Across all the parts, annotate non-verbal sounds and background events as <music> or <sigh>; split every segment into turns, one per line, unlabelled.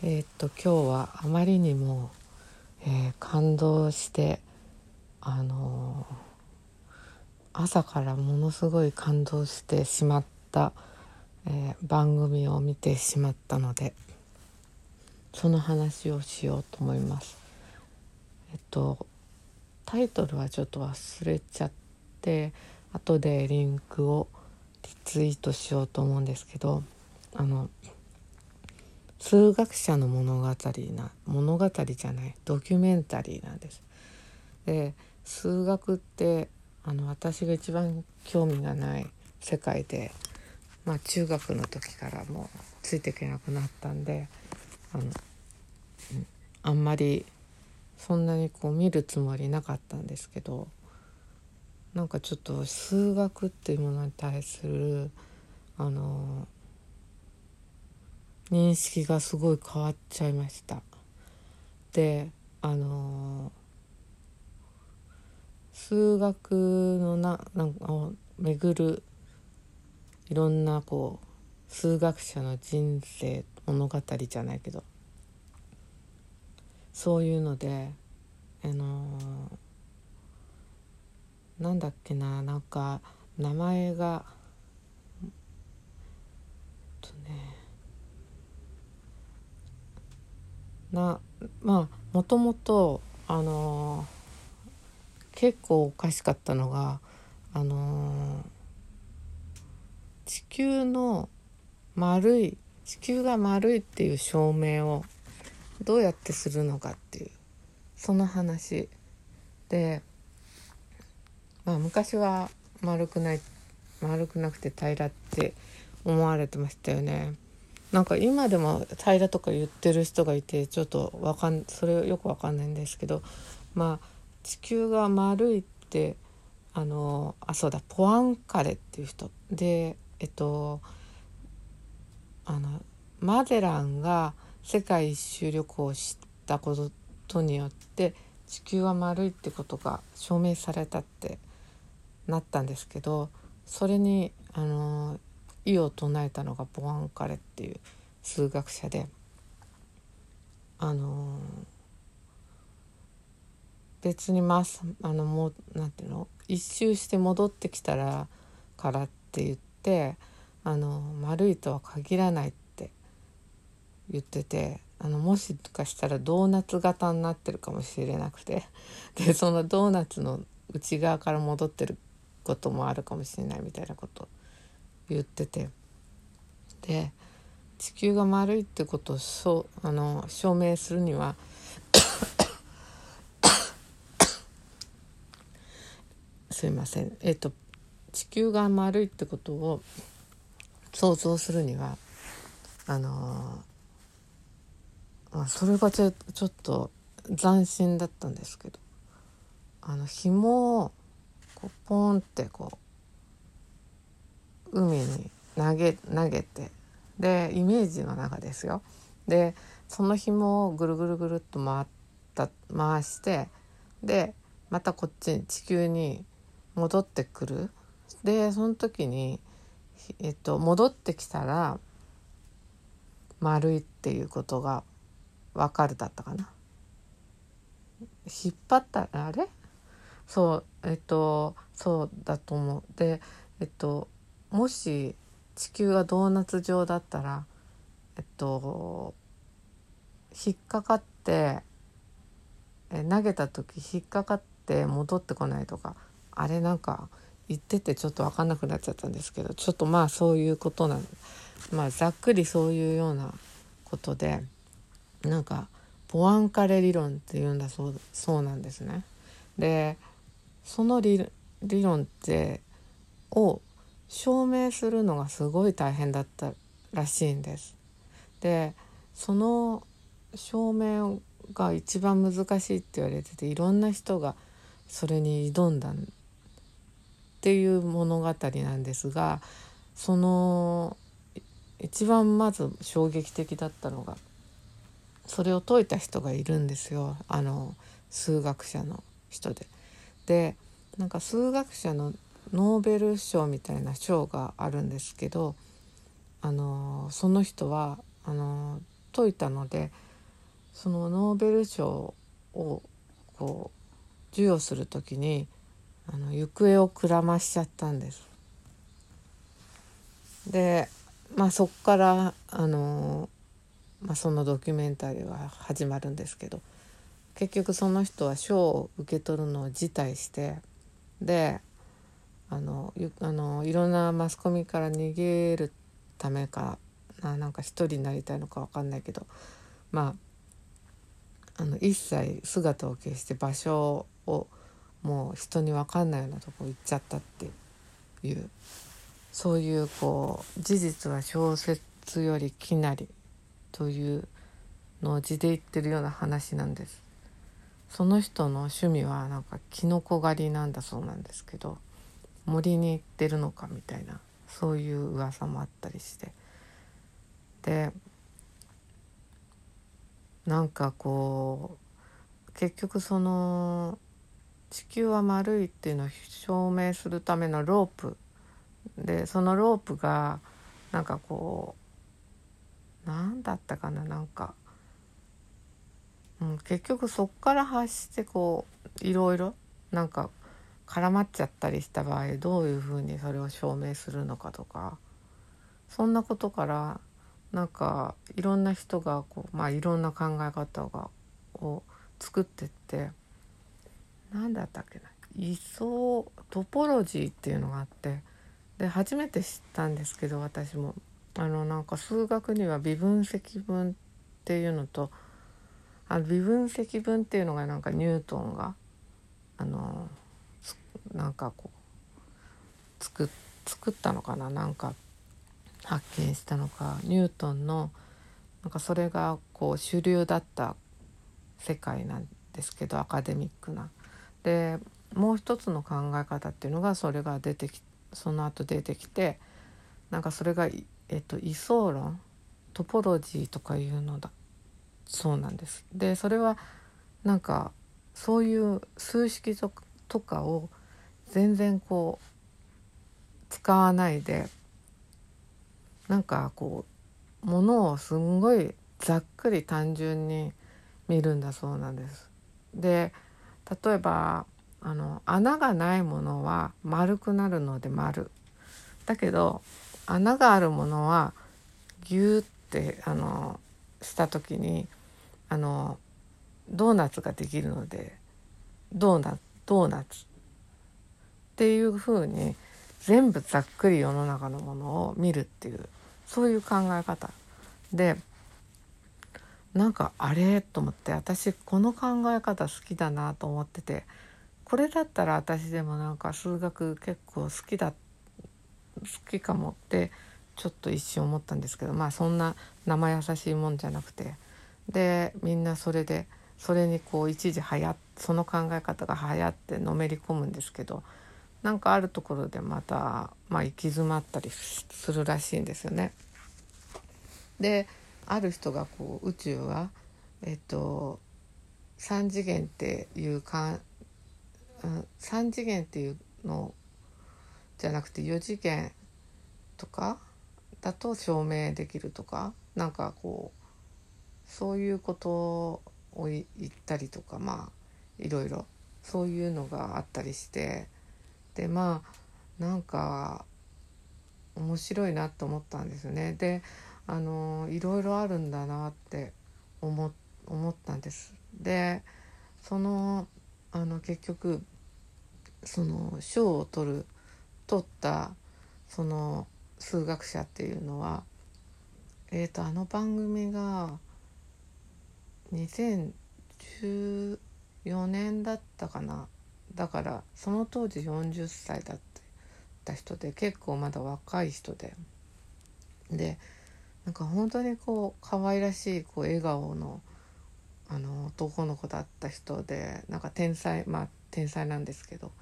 えーっと今日はあまりにも、えー感動してあのー朝からものすごい感動してしまった、え番組を見てしまったのでその話をしようと思います。えっとタイトルはちょっと忘れちゃって後でリンクをリツイートしようと思うんですけどあの数学者の物語な物語じゃないドキュメンタリーなんです。で数学ってあの私が一番興味がない世界で、まあ、中学の時からもうついていけなくなったんであの、うんあんまりそんなにこう見るつもりなかったんですけどなんかちょっと数学っていうものに対するあの認識がすごい変わっちゃいました。であの数学のななんかを巡るいろんなこう数学者の人生物語じゃないけどそういうのであのなんだっけななんか名前がえっとねなまあもともとあの結構おかしかったのがあの地球の丸い地球が丸いっていう証明をどうやってするのかっていうその話で、まあ、昔は丸くない丸くなくて平らって思われてましたよね。なんか今でも平らとか言ってる人がいてちょっとわかんそれよくわかんないんですけどまあ地球が丸いってあのあそうだポアンカレっていう人。でえっとあのマゼランが世界一周旅行をしたことによって地球は丸いってことが証明されたってなったんですけどそれにあの異を唱えたのがポアンカレっていう数学者であの別にますあのもうなんていうの？一周して戻ってきたらからって言ってあの丸いとは限らないって言っててあのもしかしたらドーナツ型になってるかもしれなくて。<laughs> でそのドーナツの内側から戻ってることもあるかもしれないみたいなこと。言ってて。で地球が丸いってことをそうあの証明するには <coughs> すいません。えっ、と地球が丸いってことを想像するにはあのまあそれがちょちょっと斬新だったんですけどあの紐をこうポンってこう海に投げ投げて。でイメージの中ですよ。でその紐をぐるぐるぐるっと回った回してでまたこっちに地球に戻ってくる。でその時に、えっと、戻ってきたら丸いっていうことが分かるだったかな。引っ張ったらあれ？そうえっとそうだと思う。でえっともし地球がドーナツ状だったらえっと引っかかってえ投げた時引っかかって戻ってこないとかあれなんか言っててちょっと分かんなくなっちゃったんですけどちょっとまあそういうことなんまあざっくりそういうようなことでなんかポアンカレ理論っていうんだそうそうなんですね。でその理理論ってを証明するのがすごい大変だったらしいんです。でその証明が一番難しいって言われてていろんな人がそれに挑んだっていう物語なんですがその一番まず衝撃的だったのがそれを解いた人がいるんですよあの数学者の人で。でなんか数学者のノーベル賞みたいな賞があるんですけどあのその人はあの解いたのでそのノーベル賞をこう授与する時にあの行方をくらましちゃったんです。でまあそっからあの、まあ、そのドキュメンタリーは始まるんですけど結局その人は賞を受け取るのを辞退してであのあのいろんなマスコミから逃げるためかななんか一人になりたいのか分かんないけどまああの一切姿を消して場所をもう人に分かんないようなとこ行っちゃったっていうそういうこう事実は小説よりきなりというのを字で言ってるような話なんです。その人の趣味はなんかキノコ狩りなんだそうなんですけど森に行ってるのかみたいなそういう噂もあったりして。でなんかこう結局その地球は丸いっていうのを証明するためのロープでそのロープがなんかこう何だったかななんか、うん、結局そっから発してこういろいろなんか絡まっちゃったりした場合どういうふうにそれを証明するのかとかそんなことからなんかいろんな人がこう、まあ、いろんな考え方がを作ってって何だったっけな位相トポロジーっていうのがあってで初めて知ったんですけど私も。あのなんか数学には微分積分っていうのとあの微分積分っていうのがなんかニュートンがあのなんかこう作作ったのかな？なんか発見したのか？ニュートンのなんかそれがこう主流だった世界なんですけどアカデミックな。でもう一つの考え方っていうのがそれが出てきその後出てきてなんかそれが、えっと、位相論？トポロジーとかいうのだそうなんです。でそれはなんかそういう数式とかを全然こう使わないでなんかこうものをすんごいざっくり単純に見るんだそうなんです。で例えばあの穴がないものは丸くなるので丸だけど穴があるものはギューってあのした時にあのドーナツができるのでドーナドーナツっていうふうに全部ざっくり世の中のものを見るっていうそういう考え方。でなんかあれと思って私この考え方好きだなと思っててこれだったら私でもなんか数学結構好きだ好きかもってちょっと一瞬思ったんですけどまあそんな生優しいもんじゃなくて。でみんなそれでそれにこう一時流行その考え方が流行ってのめり込むんですけどなんかあるところでまた、まあ、行き詰まったりするらしいんですよね。である人がこう宇宙は、えっと、3次元っていうか、うん、3次元っていうのじゃなくて4次元とかだと証明できるとかなんかこうそういうことを言ったりとかまあいろいろそういうのがあったりしてでまあなんか面白いなと思ったんですよね。であのいろいろあるんだなって思思ったんです。でそのあの結局その賞を取る取ったその数学者っていうのはえーと、あの番組が2014年だったかなだからその当時40歳だった人で結構まだ若い人で。でなんか本当にこう可愛らしいこう笑顔のあの男の子だった人でなんか天才まあ天才なんですけど。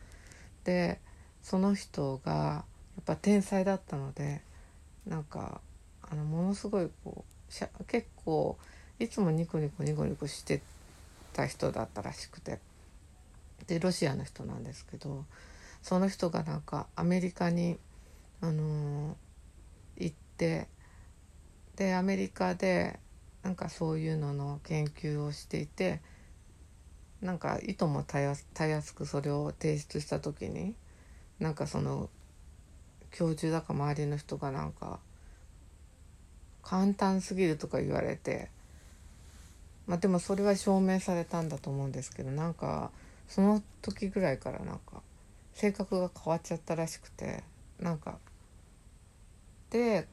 でその人がやっぱ天才だったのでなんかあのものすごいこうしゃ結構いつもニコニコニコニコしてた人だったらしくて。でロシアの人なんですけどその人がなんかアメリカに、あのー、行ってでアメリカでなんかそういうのの研究をしていてなんかいともたやたやすくそれを提出した時になんかその教授だか周りの人がなんか簡単すぎるとか言われてまあでもそれは証明されたんだと思うんですけどなんかその時ぐらいからなんか性格が変わっちゃったらしくてなんかで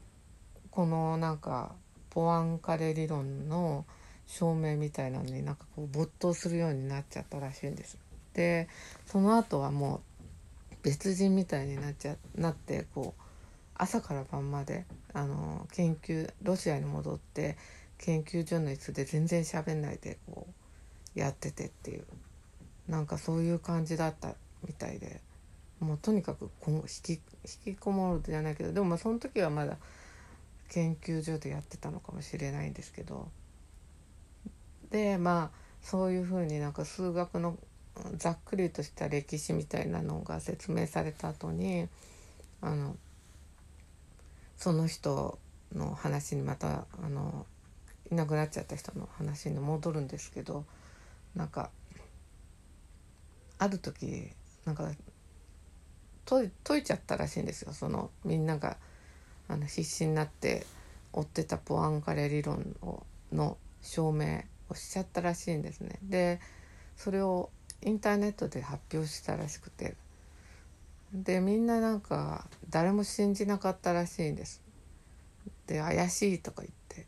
このなんかポアンカレ理論の証明みたいなのになんかこう没頭するようになっちゃったらしいんです。でその後はもう別人みたいになっちゃなってこう朝から晩まであの研究ロシアに戻って研究所の椅子で全然喋んないでこうやっててっていうなんかそういう感じだったみたいでもうとにかくこ引き引きこもるじゃないけどでもまあその時はまだ研究所でやってたのかもしれないんですけどでまあそういうふうになんか数学のざっくりとした歴史みたいなのが説明された後にあのその人の話にまたあのいなくなっちゃった人の話に戻るんですけどなんかある時なんか解いちゃったらしいんですよそのみんながあの必死になって追ってたポアンカレ理論をの証明をしちゃったらしいんですね。でそれをインターネットで発表したらしくてでみんななんか誰も信じなかったらしいんです。で怪しいとか言って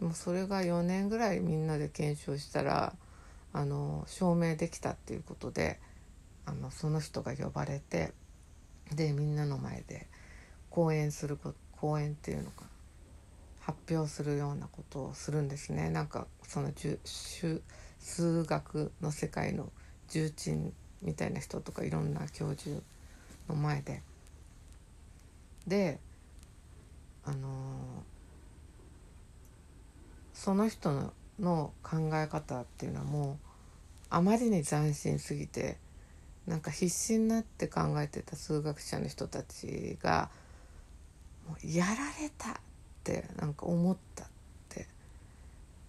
でもそれが4年ぐらいみんなで検証したらあの証明できたっていうことであのその人が呼ばれてでみんなの前で講演するこ講演っていうのか発表するようなことをするんですねなんかその数学の世界の重鎮みたいな人とかいろんな教授の前で。であのー、その人の考え方っていうのはもうあまりに斬新すぎてなんか必死になって考えてた数学者の人たちがもうやられたってなんか思ったって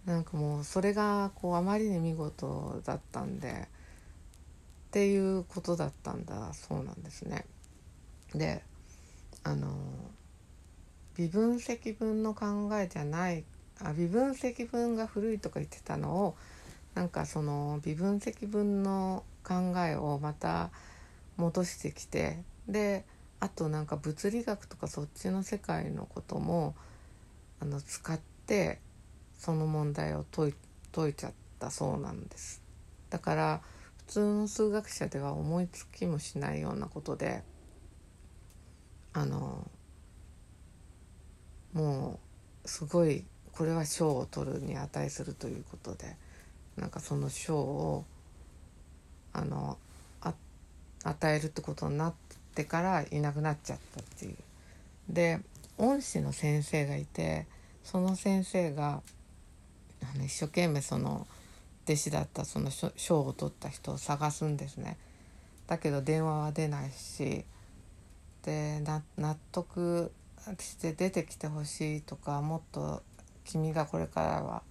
なんかもうそれがこうあまりに見事だったんでっていうことだったんだそうなんですね。であの微分積分の考えじゃないあ微分積分が古いとか言ってたのをなんかその微分積分の考えをまた戻してきてであとなんか物理学とかそっちの世界のこともあの使ってその問題を解い解いちゃったそうなんです。だから普通の数学者では思いつきもしないようなことであのもうすごいこれは賞を取るに値するということでなんかその賞をあの与えるってことになってからいなくなっちゃったっていう。で恩師の先生がいてその先生があの一生懸命その弟子だったその賞を取った人を探すんですね。だけど電話は出ないしで納得して出てきてほしいとかもっと君がこれからは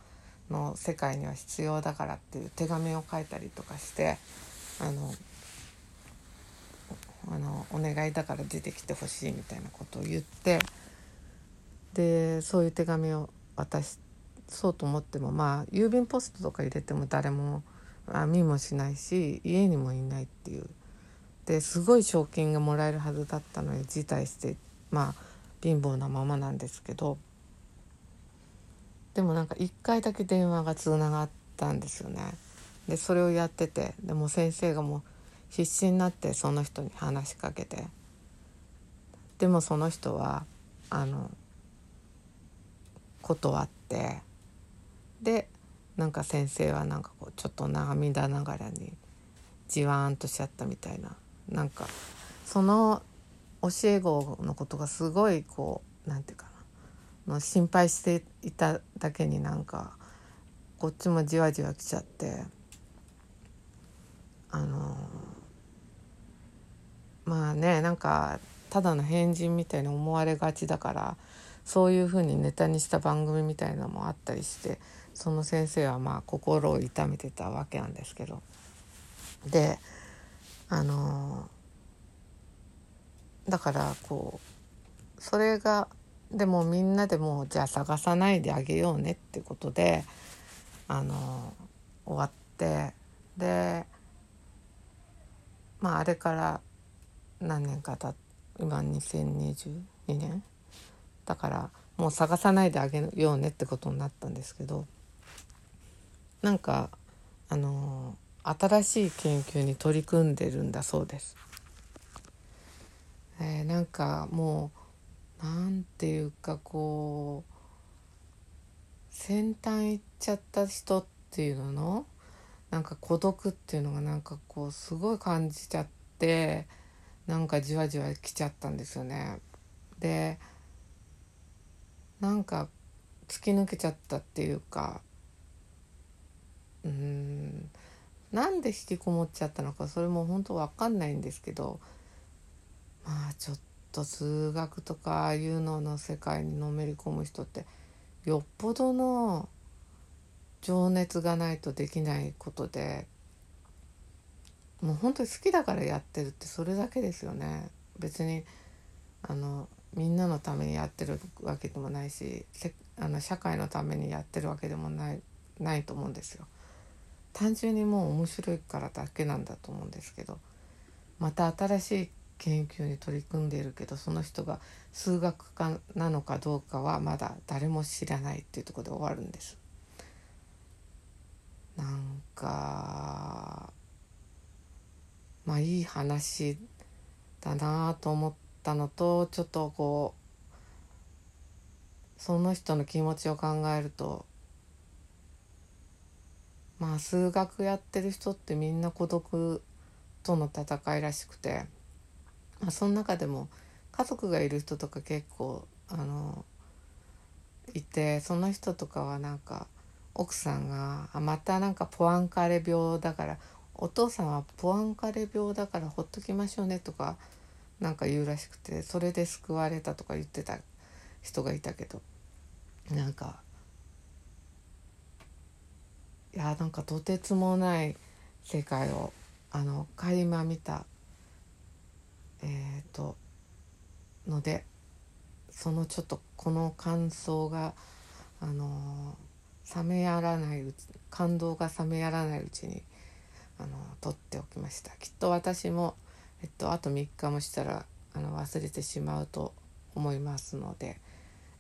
の世界には必要だからっていう手紙を書いたりとかしてあのあのお願いだから出てきてほしいみたいなことを言ってでそういう手紙を渡そうと思ってもまあ郵便ポストとか入れても誰もあ見もしないし家にもいないっていうですごい賞金がもらえるはずだったのに辞退してまあ貧乏なままなんですけどでもなんか1回だけ電話がつながったんですよね。でそれをやっててでも先生がもう必死になってその人に話しかけて。でもその人はあの断って。でなんか先生はなんかこうちょっと涙ながらにじわーんとしちゃったみたいな。なんかその教え子のことがすごいこうなんていうかな。の心配していただけになんかこっちもじわじわきちゃって。あのまあねなんかただの変人みたいに思われがちだからそういうふうにネタにした番組みたいなのもあったりしてその先生はまあ心を痛めてたわけなんですけど。であのだからこうそれがでもみんなでもうじゃあ探さないであげようねってことであの終わってでまああれから何年かた今2022年だからもう探さないであげようねってことになったんですけどなんかあの新しい研究に取り組んでるんだそうです。えー、なんかもうなんていうかこう先端行っちゃった人っていうののなんか孤独っていうのがなんかこうすごい感じちゃってなんかじわじわ来ちゃったんですよね。でなんか突き抜けちゃったっていうかうんなんで引きこもっちゃったのかそれも本当わかんないんですけどまあちょっと数学とかああいうのの世界にのめり込む人ってよっぽどの情熱がないとできないことでもう本当に好きだからやってるってそれだけですよね別にあのみんなのためにやってるわけでもないしあの社会のためにやってるわけでもないないと思うんですよ。単純にもう面白いからだけなんだと思うんですけどまた新しい研究に取り組んでいるけどその人が数学家なのかどうかはまだ誰も知らないっていうところで終わるんです。なんかまあいい話だなと思ったのとちょっとこうその人の気持ちを考えるとまあ数学やってる人ってみんな孤独との戦いらしくて、まあ、その中でも家族がいる人とか結構あのいてその人とかはなんか奥さんがまたなんかポアンカレ病だからお父さんはポアンカレ病だからほっときましょうねとかなんか言うらしくてそれで救われたとか言ってた人がいたけどなんかいやなんかとてつもない世界をあの垣間見たえっ、ー、とのでそのちょっとこの感想があの冷めやらないうち感動が冷めやらないうちにあの撮っておきました。きっと私も、えっと、あと3日もしたらあの忘れてしまうと思いますので、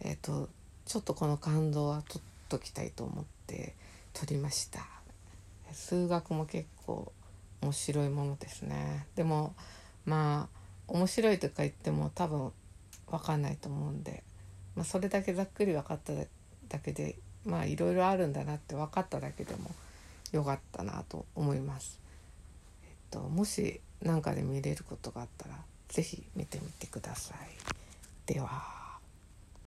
えっと、ちょっとこの感動は撮っときたいと思って撮りました。数学も結構面白いものですね。でもまあ面白いとか言っても多分分かんないと思うんで、まあ、それだけざっくり分かっただけでまあいろいろあるんだなって分かっただけでもよかったなと思います。えっと、もし何かで見れることがあったら是非見てみてください。では。